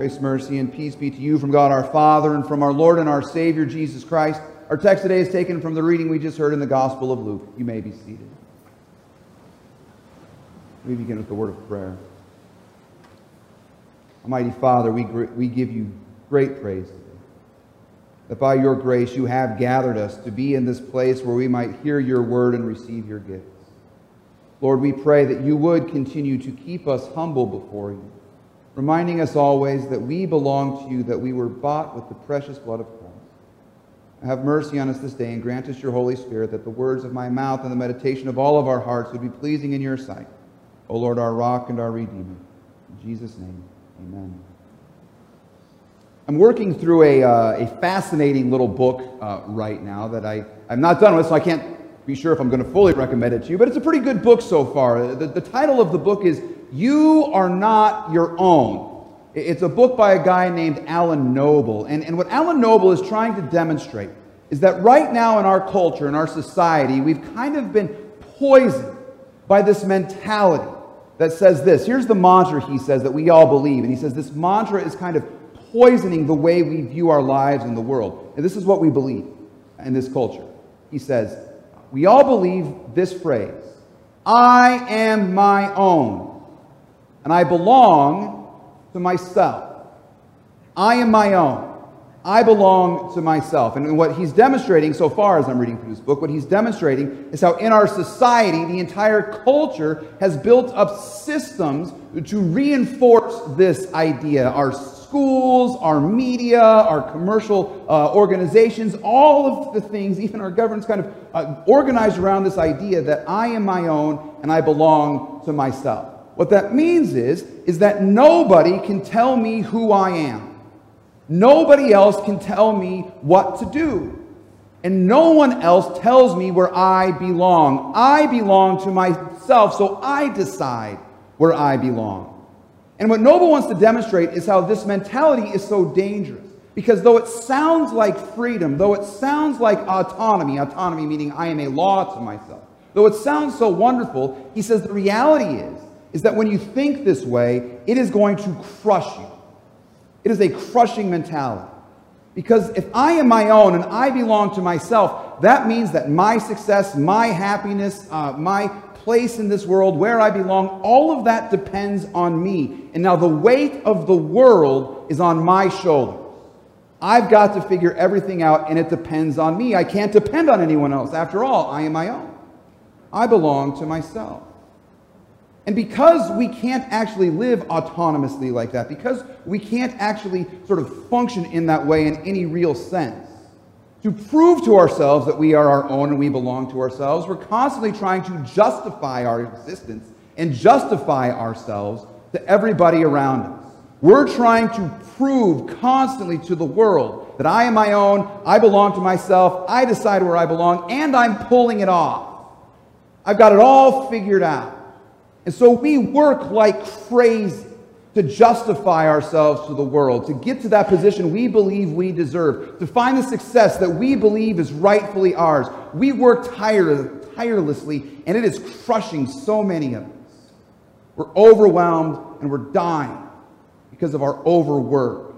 Grace, mercy, and peace be to you from God our Father and from our Lord and our Savior Jesus Christ. Our text today is taken from the reading we just heard in the Gospel of Luke. You may be seated. We begin with the word of prayer. Almighty Father, we, we give you great praise today. That by your grace you have gathered us to be in this place where we might hear your word and receive your gifts. Lord, we pray that you would continue to keep us humble before you, reminding us always that we belong to you, that we were bought with the precious blood of Christ. Have mercy on us this day and grant us your Holy Spirit, that the words of my mouth and the meditation of all of our hearts would be pleasing in your sight. O Lord, our rock and our redeemer. In Jesus' name, amen. I'm working through a, uh, a fascinating little book uh, right now that I, I'm not done with, so I can't be sure if I'm going to fully recommend it to you, but it's a pretty good book so far. The, the title of the book is You Are Not Your Own. It's a book by a guy named Alan Noble. And, and what Alan Noble is trying to demonstrate is that right now in our culture, in our society, we've kind of been poisoned by this mentality that says this. Here's the mantra he says that we all believe. And he says this mantra is kind of poisoning the way we view our lives in the world. And this is what we believe in this culture. He says, we all believe this phrase I am my own, and I belong to myself. I am my own. I belong to myself. And what he's demonstrating so far as I'm reading through this book, what he's demonstrating is how in our society, the entire culture has built up systems to reinforce this idea. Our schools, our media, our commercial uh, organizations, all of the things, even our government's kind of uh, organized around this idea that I am my own and I belong to myself. What that means is, is that nobody can tell me who I am. Nobody else can tell me what to do. And no one else tells me where I belong. I belong to myself, so I decide where I belong. And what Noble wants to demonstrate is how this mentality is so dangerous. Because though it sounds like freedom, though it sounds like autonomy, autonomy meaning I am a law to myself, though it sounds so wonderful, he says the reality is, is that when you think this way, it is going to crush you. It is a crushing mentality. Because if I am my own and I belong to myself, that means that my success, my happiness, uh, my place in this world, where I belong, all of that depends on me. And now the weight of the world is on my shoulders. I've got to figure everything out, and it depends on me. I can't depend on anyone else. After all, I am my own. I belong to myself. And because we can't actually live autonomously like that, because we can't actually sort of function in that way in any real sense, to prove to ourselves that we are our own and we belong to ourselves, we're constantly trying to justify our existence and justify ourselves to everybody around us. We're trying to prove constantly to the world that I am my own, I belong to myself, I decide where I belong, and I'm pulling it off. I've got it all figured out. And so we work like crazy to justify ourselves to the world, to get to that position we believe we deserve, to find the success that we believe is rightfully ours. We work tire- tirelessly, and it is crushing so many of us. We're overwhelmed and we're dying because of our overwork.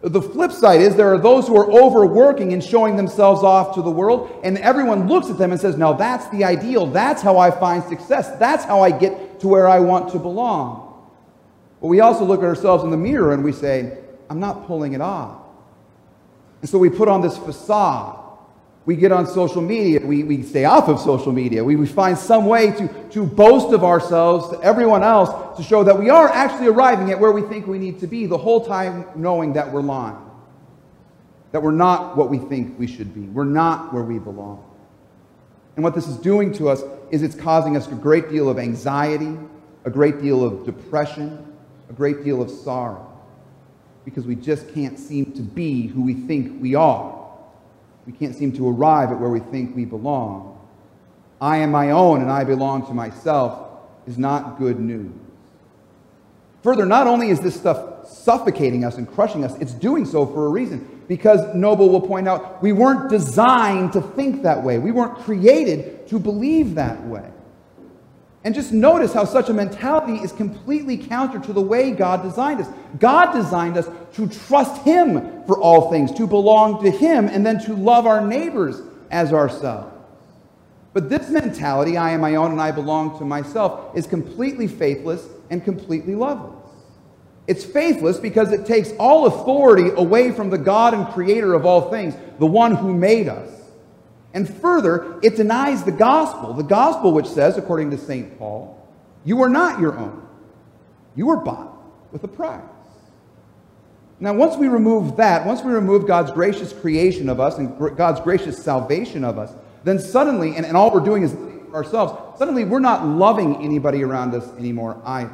The flip side is there are those who are overworking and showing themselves off to the world, and everyone looks at them and says, Now that's the ideal. That's how I find success. That's how I get to where I want to belong. But we also look at ourselves in the mirror and we say, I'm not pulling it off. And so we put on this facade. We get on social media. We, we stay off of social media. We, we find some way to, to boast of ourselves to everyone else to show that we are actually arriving at where we think we need to be, the whole time knowing that we're lying. That we're not what we think we should be. We're not where we belong. And what this is doing to us is it's causing us a great deal of anxiety, a great deal of depression, a great deal of sorrow because we just can't seem to be who we think we are. We can't seem to arrive at where we think we belong. I am my own and I belong to myself is not good news. Further, not only is this stuff suffocating us and crushing us, it's doing so for a reason. Because Noble will point out, we weren't designed to think that way. We weren't created to believe that way. And just notice how such a mentality is completely counter to the way God designed us. God designed us to trust Him for all things, to belong to Him, and then to love our neighbors as ourselves. But this mentality, I am my own and I belong to myself, is completely faithless and completely loveless. It's faithless because it takes all authority away from the God and creator of all things, the one who made us. And further, it denies the gospel, the gospel which says, according to St. Paul, you are not your own. You were bought with a price. Now, once we remove that, once we remove God's gracious creation of us and God's gracious salvation of us, then suddenly, and, and all we're doing is ourselves, suddenly we're not loving anybody around us anymore either.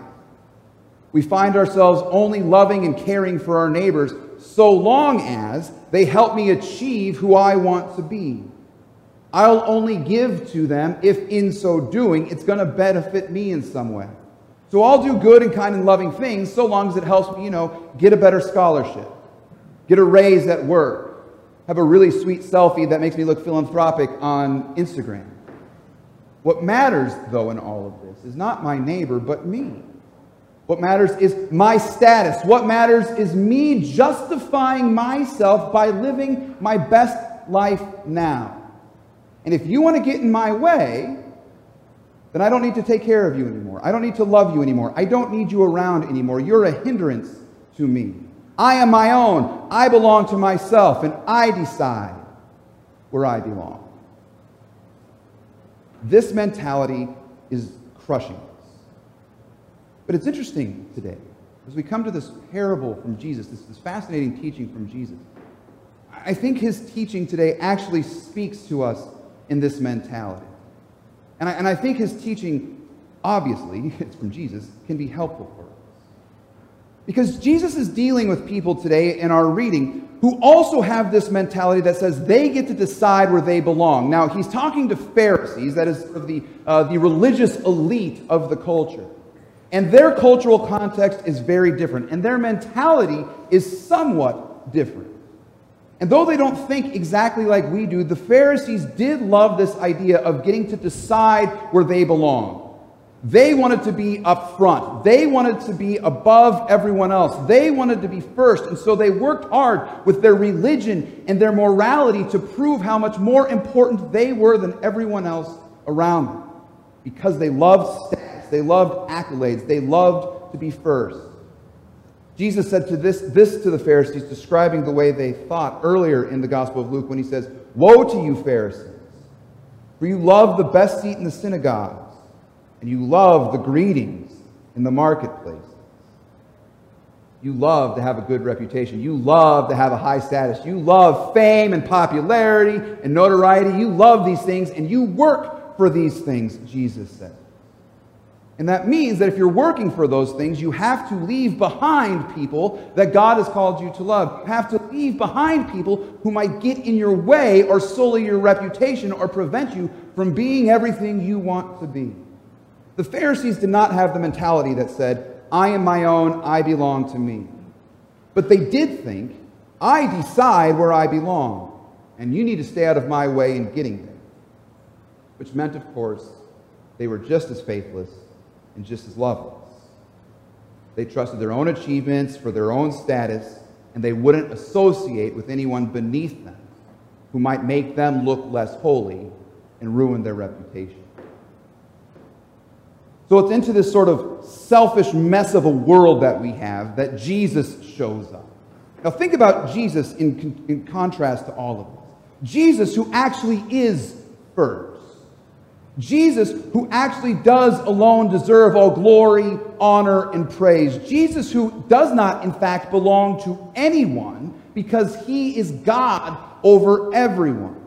We find ourselves only loving and caring for our neighbors so long as they help me achieve who I want to be. I'll only give to them if in so doing it's going to benefit me in some way. So I'll do good and kind and loving things so long as it helps me, you know, get a better scholarship, get a raise at work, have a really sweet selfie that makes me look philanthropic on Instagram. What matters, though, in all of this is not my neighbor, but me. What matters is my status. What matters is me justifying myself by living my best life now. And if you want to get in my way, then I don't need to take care of you anymore. I don't need to love you anymore. I don't need you around anymore. You're a hindrance to me. I am my own. I belong to myself, and I decide where I belong. This mentality is crushing us. But it's interesting today, as we come to this parable from Jesus, this, this fascinating teaching from Jesus. I think his teaching today actually speaks to us in this mentality. And I, and I think his teaching, obviously, it's from Jesus, can be helpful for us. Because Jesus is dealing with people today in our reading who also have this mentality that says they get to decide where they belong. Now, he's talking to Pharisees, that is, of the, uh, the religious elite of the culture. And their cultural context is very different, and their mentality is somewhat different. And though they don't think exactly like we do, the Pharisees did love this idea of getting to decide where they belong. They wanted to be up front. They wanted to be above everyone else. They wanted to be first. And so they worked hard with their religion and their morality to prove how much more important they were than everyone else around them. Because they loved status, they loved accolades, they loved to be first. Jesus said to this, this to the Pharisees, describing the way they thought earlier in the Gospel of Luke when he says, Woe to you, Pharisees, for you love the best seat in the synagogues, and you love the greetings in the marketplaces. You love to have a good reputation. You love to have a high status. You love fame and popularity and notoriety. You love these things, and you work for these things, Jesus said. And that means that if you're working for those things, you have to leave behind people that God has called you to love. You have to leave behind people who might get in your way or sully your reputation or prevent you from being everything you want to be. The Pharisees did not have the mentality that said, I am my own, I belong to me. But they did think, I decide where I belong, and you need to stay out of my way in getting there. Which meant, of course, they were just as faithless and just as loveless. They trusted their own achievements for their own status, and they wouldn't associate with anyone beneath them who might make them look less holy and ruin their reputation. So it's into this sort of selfish mess of a world that we have that Jesus shows up. Now, think about Jesus in, in contrast to all of this. Jesus, who actually is first. Jesus, who actually does alone deserve all glory, honor, and praise. Jesus, who does not, in fact, belong to anyone because he is God over everyone.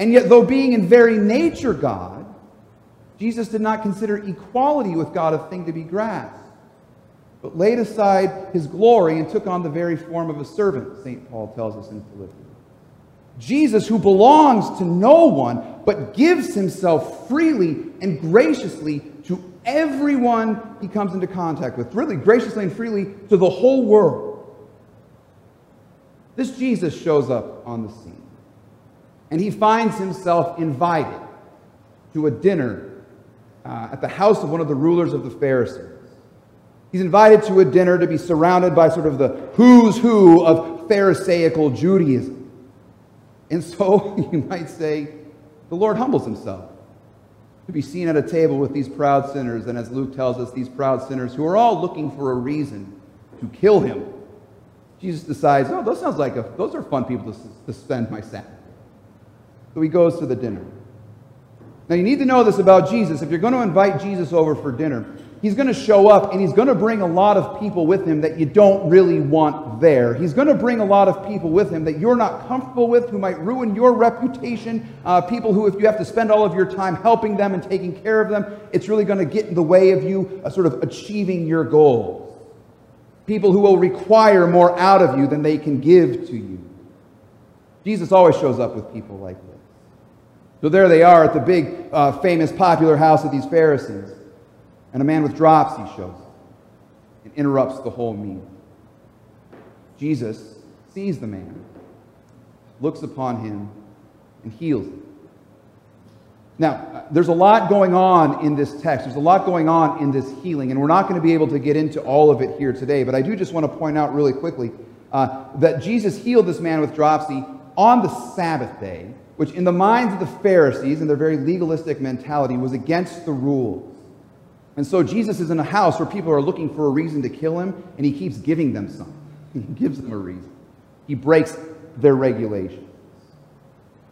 And yet, though being in very nature God, Jesus did not consider equality with God a thing to be grasped, but laid aside his glory and took on the very form of a servant, St. Paul tells us in Philippians. Jesus, who belongs to no one, but gives himself freely and graciously to everyone he comes into contact with, really graciously and freely to the whole world. This Jesus shows up on the scene, and he finds himself invited to a dinner uh, at the house of one of the rulers of the Pharisees. He's invited to a dinner to be surrounded by sort of the who's who of Pharisaical Judaism. And so you might say, the Lord humbles himself to be seen at a table with these proud sinners. And as Luke tells us, these proud sinners who are all looking for a reason to kill him. Jesus decides, oh, those sounds like a, those are fun people to, to spend my Sabbath. So he goes to the dinner. Now you need to know this about Jesus. If you're going to invite Jesus over for dinner, he's going to show up and he's going to bring a lot of people with him that you don't really want there. He's going to bring a lot of people with him that you're not comfortable with, who might ruin your reputation, uh, people who, if you have to spend all of your time helping them and taking care of them, it's really going to get in the way of you uh, sort of achieving your goals. People who will require more out of you than they can give to you. Jesus always shows up with people like this. So there they are at the big, uh, famous, popular house of these Pharisees and a man with dropsy shows up and interrupts the whole meal. Jesus sees the man, looks upon him, and heals him. Now, there's a lot going on in this text. There's a lot going on in this healing, and we're not going to be able to get into all of it here today, but I do just want to point out really quickly uh, that Jesus healed this man with dropsy on the Sabbath day, which in the minds of the Pharisees and their very legalistic mentality was against the rules. And so Jesus is in a house where people are looking for a reason to kill him, and he keeps giving them some. He gives them a reason. He breaks their regulations.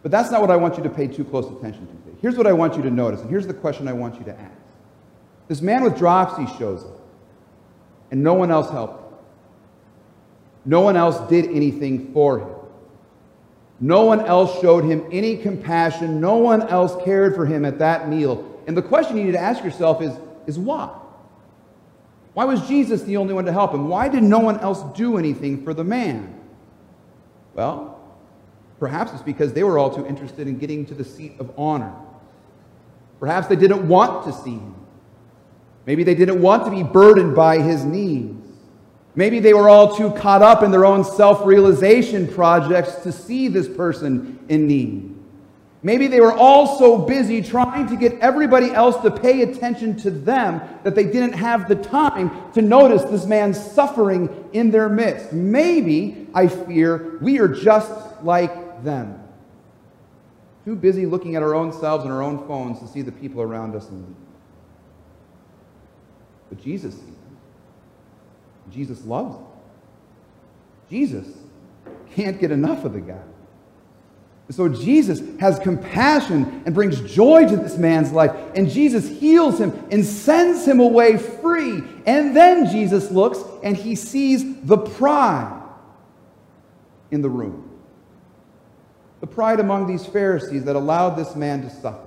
But that's not what I want you to pay too close attention to. Here's what I want you to notice, and here's the question I want you to ask. This man with dropsy shows up, and no one else helped him. No one else did anything for him. No one else showed him any compassion. No one else cared for him at that meal. And the question you need to ask yourself is is why. Why was Jesus the only one to help him? Why did no one else do anything for the man? Well, perhaps it's because they were all too interested in getting to the seat of honor. Perhaps they didn't want to see him. Maybe they didn't want to be burdened by his needs. Maybe they were all too caught up in their own self realization projects to see this person in need. Maybe they were all so busy trying to get everybody else to pay attention to them that they didn't have the time to notice this man suffering in their midst. Maybe, I fear, we are just like them. Too busy looking at our own selves and our own phones to see the people around us in need. But Jesus sees them. Jesus loves them. Jesus can't get enough of the guy. So Jesus has compassion and brings joy to this man's life. And Jesus heals him and sends him away free. And then Jesus looks and he sees the pride in the room. The pride among these Pharisees that allowed this man to suffer.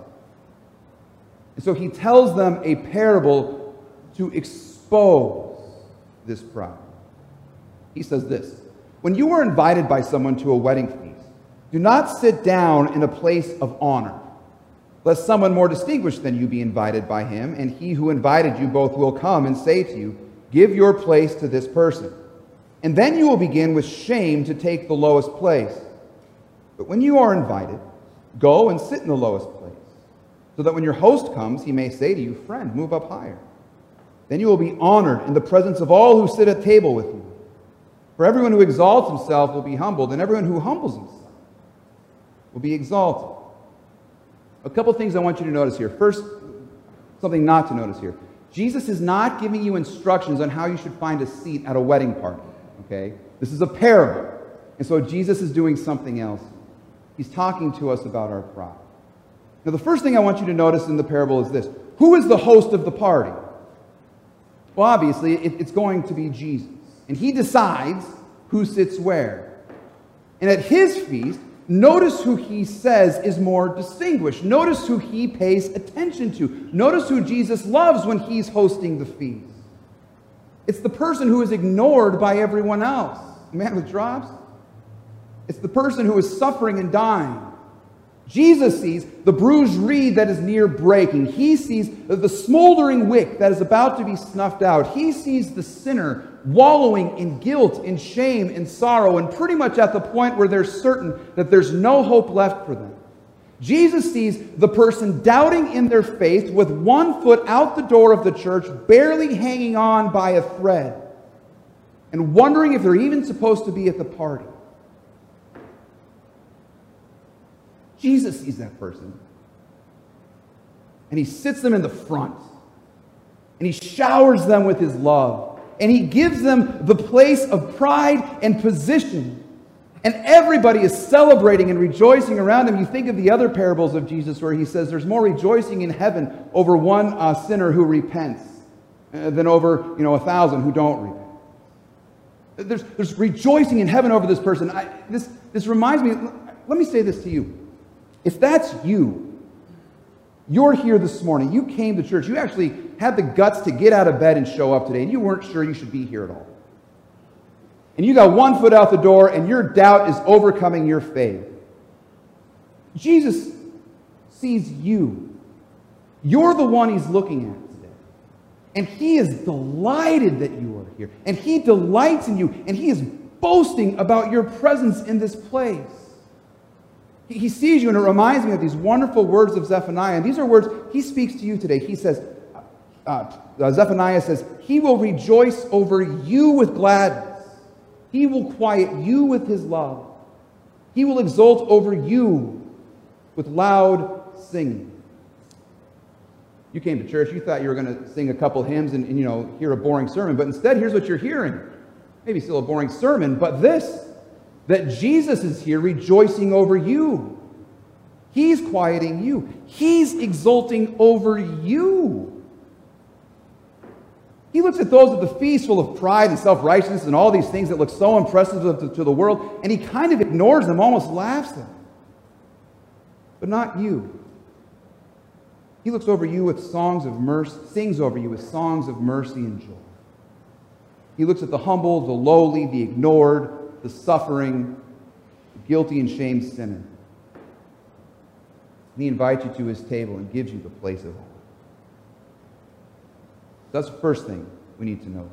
And so he tells them a parable to expose this pride. He says this When you are invited by someone to a wedding feast, do not sit down in a place of honor, lest someone more distinguished than you be invited by him, and he who invited you both will come and say to you, Give your place to this person. And then you will begin with shame to take the lowest place. But when you are invited, go and sit in the lowest place, so that when your host comes, he may say to you, Friend, move up higher. Then you will be honored in the presence of all who sit at table with you. For everyone who exalts himself will be humbled, and everyone who humbles himself will be exalted. A couple things I want you to notice here. First, something not to notice here. Jesus is not giving you instructions on how you should find a seat at a wedding party. Okay? This is a parable. And so Jesus is doing something else. He's talking to us about our pride. Now, the first thing I want you to notice in the parable is this Who is the host of the party? Well, obviously, it's going to be Jesus. And he decides who sits where. And at his feast, Notice who he says is more distinguished. Notice who he pays attention to. Notice who Jesus loves when he's hosting the feast. It's the person who is ignored by everyone else. The man with drops. It's the person who is suffering and dying. Jesus sees the bruised reed that is near breaking. He sees the smoldering wick that is about to be snuffed out. He sees the sinner wallowing in guilt, in shame, in sorrow, and pretty much at the point where they're certain that there's no hope left for them. Jesus sees the person doubting in their faith with one foot out the door of the church, barely hanging on by a thread, and wondering if they're even supposed to be at the party. Jesus sees that person. And he sits them in the front. And he showers them with his love. And he gives them the place of pride and position and everybody is celebrating and rejoicing around him. You think of the other parables of Jesus where he says there's more rejoicing in heaven over one uh, sinner who repents uh, than over you know, a thousand who don't repent. There's, there's rejoicing in heaven over this person. I, this, this reminds me, let me say this to you. If that's you, you're here this morning, you came to church, you actually had the guts to get out of bed and show up today, and you weren't sure you should be here at all and you got one foot out the door and your doubt is overcoming your faith. Jesus sees you. You're the one he's looking at today. And he is delighted that you are here. And he delights in you. And he is boasting about your presence in this place. He sees you, and it reminds me of these wonderful words of Zephaniah. And these are words he speaks to you today. He says, uh, uh, Zephaniah says, He will rejoice over you with gladness. He will quiet you with his love. He will exult over you with loud singing. You came to church, you thought you were going to sing a couple hymns and, and, you know, hear a boring sermon, but instead, here's what you're hearing. Maybe still a boring sermon, but this that Jesus is here rejoicing over you. He's quieting you. He's exulting over you. He looks at those at the feast full of pride and self righteousness and all these things that look so impressive to, to, the world, and he kind of ignores them, almost laughs at them. But not you. He looks over you with songs of mercy, sings over you with songs of mercy and joy. He looks at the humble, the lowly, the ignored, the suffering, guilty and shamed sinner. And he invites you to his table and gives you the place of honor. That's the first thing we need to know.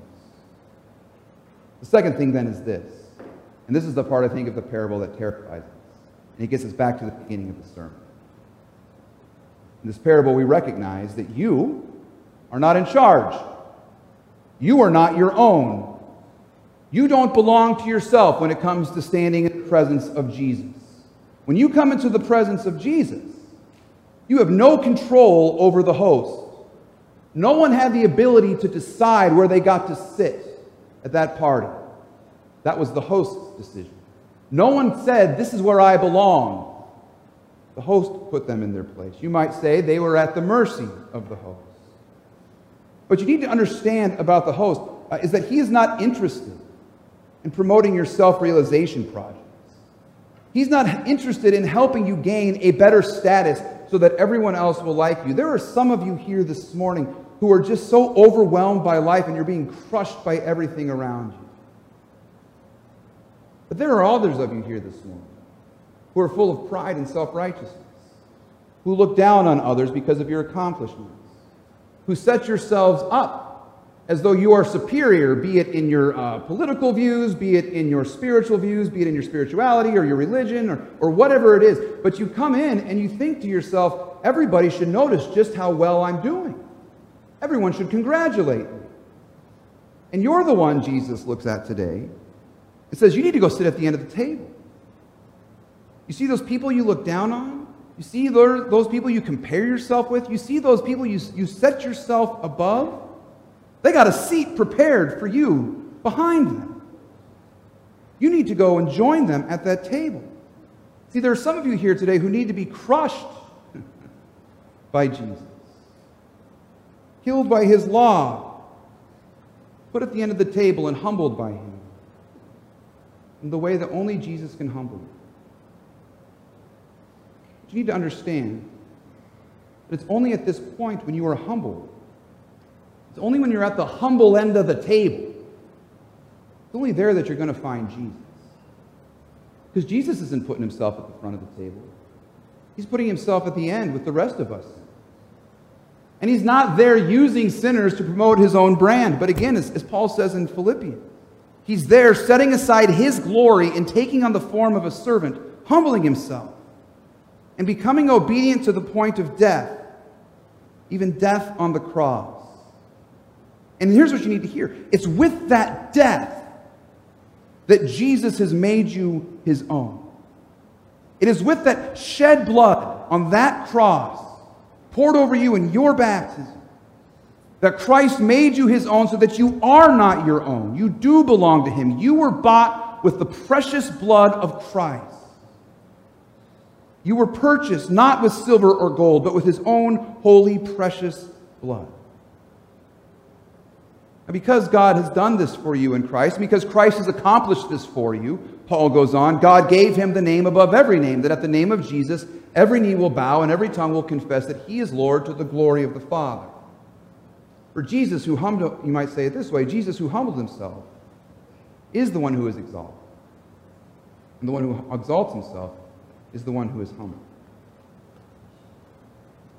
The second thing then is this, and this is the part I think of the parable that terrifies us, and it gets us back to the beginning of the sermon. In this parable, we recognize that you are not in charge. You are not your own. You don't belong to yourself when it comes to standing in the presence of Jesus. When you come into the presence of Jesus, you have no control over the host. No one had the ability to decide where they got to sit at that party. That was the host's decision. No one said, This is where I belong. The host put them in their place. You might say they were at the mercy of the host. What you need to understand about the host uh, is that he is not interested in promoting your self realization projects. He's not interested in helping you gain a better status so that everyone else will like you. There are some of you here this morning who are just so overwhelmed by life and you're being crushed by everything around you. But there are others of you here this morning who are full of pride and self righteousness, who look down on others because of your accomplishments, who set yourselves up as though you are superior, be it in your uh, political views, be it in your spiritual views, be it in your spirituality or your religion or, or whatever it is. But you come in and you think to yourself, everybody should notice just how well I'm doing. Everyone should congratulate me. And you're the one Jesus looks at today. It says, You need to go sit at the end of the table. You see those people you look down on? You see those people you compare yourself with? You see those people you, you set yourself above? They got a seat prepared for you behind them. You need to go and join them at that table. See, there are some of you here today who need to be crushed by Jesus killed by his law, put at the end of the table and humbled by him in the way that only Jesus can humble you. But you need to understand that it's only at this point when you are humbled. It's only when you're at the humble end of the table. It's only there that you're going to find Jesus. Because Jesus isn't putting himself at the front of the table. He's putting himself at the end with the rest of us. And he's not there using sinners to promote his own brand. But again, as, as Paul says in Philippians, he's there setting aside his glory and taking on the form of a servant, humbling himself, and becoming obedient to the point of death, even death on the cross. And here's what you need to hear it's with that death that Jesus has made you his own. It is with that shed blood on that cross, poured over you in your baptism, that Christ made you his own so that you are not your own. You do belong to him. You were bought with the precious blood of Christ. You were purchased not with silver or gold, but with his own holy, precious blood. And because God has done this for you in Christ, because Christ has accomplished this for you, Paul goes on, God gave him the name above every name, that at the name of Jesus, every knee will bow and every tongue will confess that he is Lord to the glory of the Father. For Jesus, who humbled, you might say it this way Jesus, who humbled himself, is the one who is exalted. And the one who exalts himself is the one who is humble.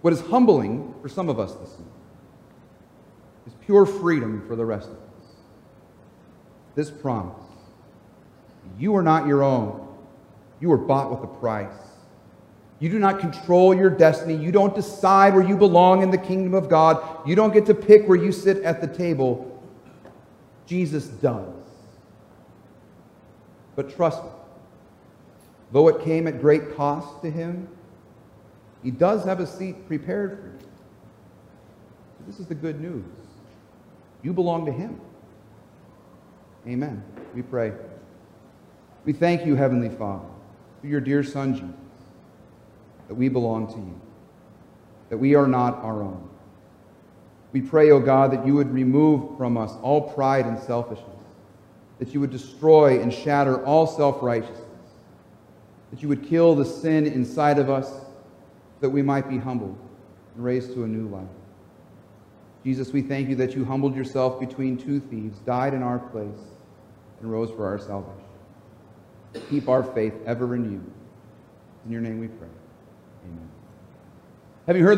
What is humbling for some of us this morning pure freedom for the rest of us. This promise you are not your own, you are bought with a price. You do not control your destiny. You don't decide where you belong in the kingdom of God. You don't get to pick where you sit at the table. Jesus does. But trust me, though it came at great cost to him, he does have a seat prepared for you. This is the good news. You belong to him. Amen. We pray. We thank you, Heavenly Father, for your dear Son, Jesus, that we belong to you, that we are not our own. We pray, O oh God, that you would remove from us all pride and selfishness, that you would destroy and shatter all self righteousness, that you would kill the sin inside of us, that we might be humbled and raised to a new life. Jesus, we thank you that you humbled yourself between two thieves, died in our place, and rose for our salvation. Keep our faith ever renewed. In your name we pray. Amen. Have you heard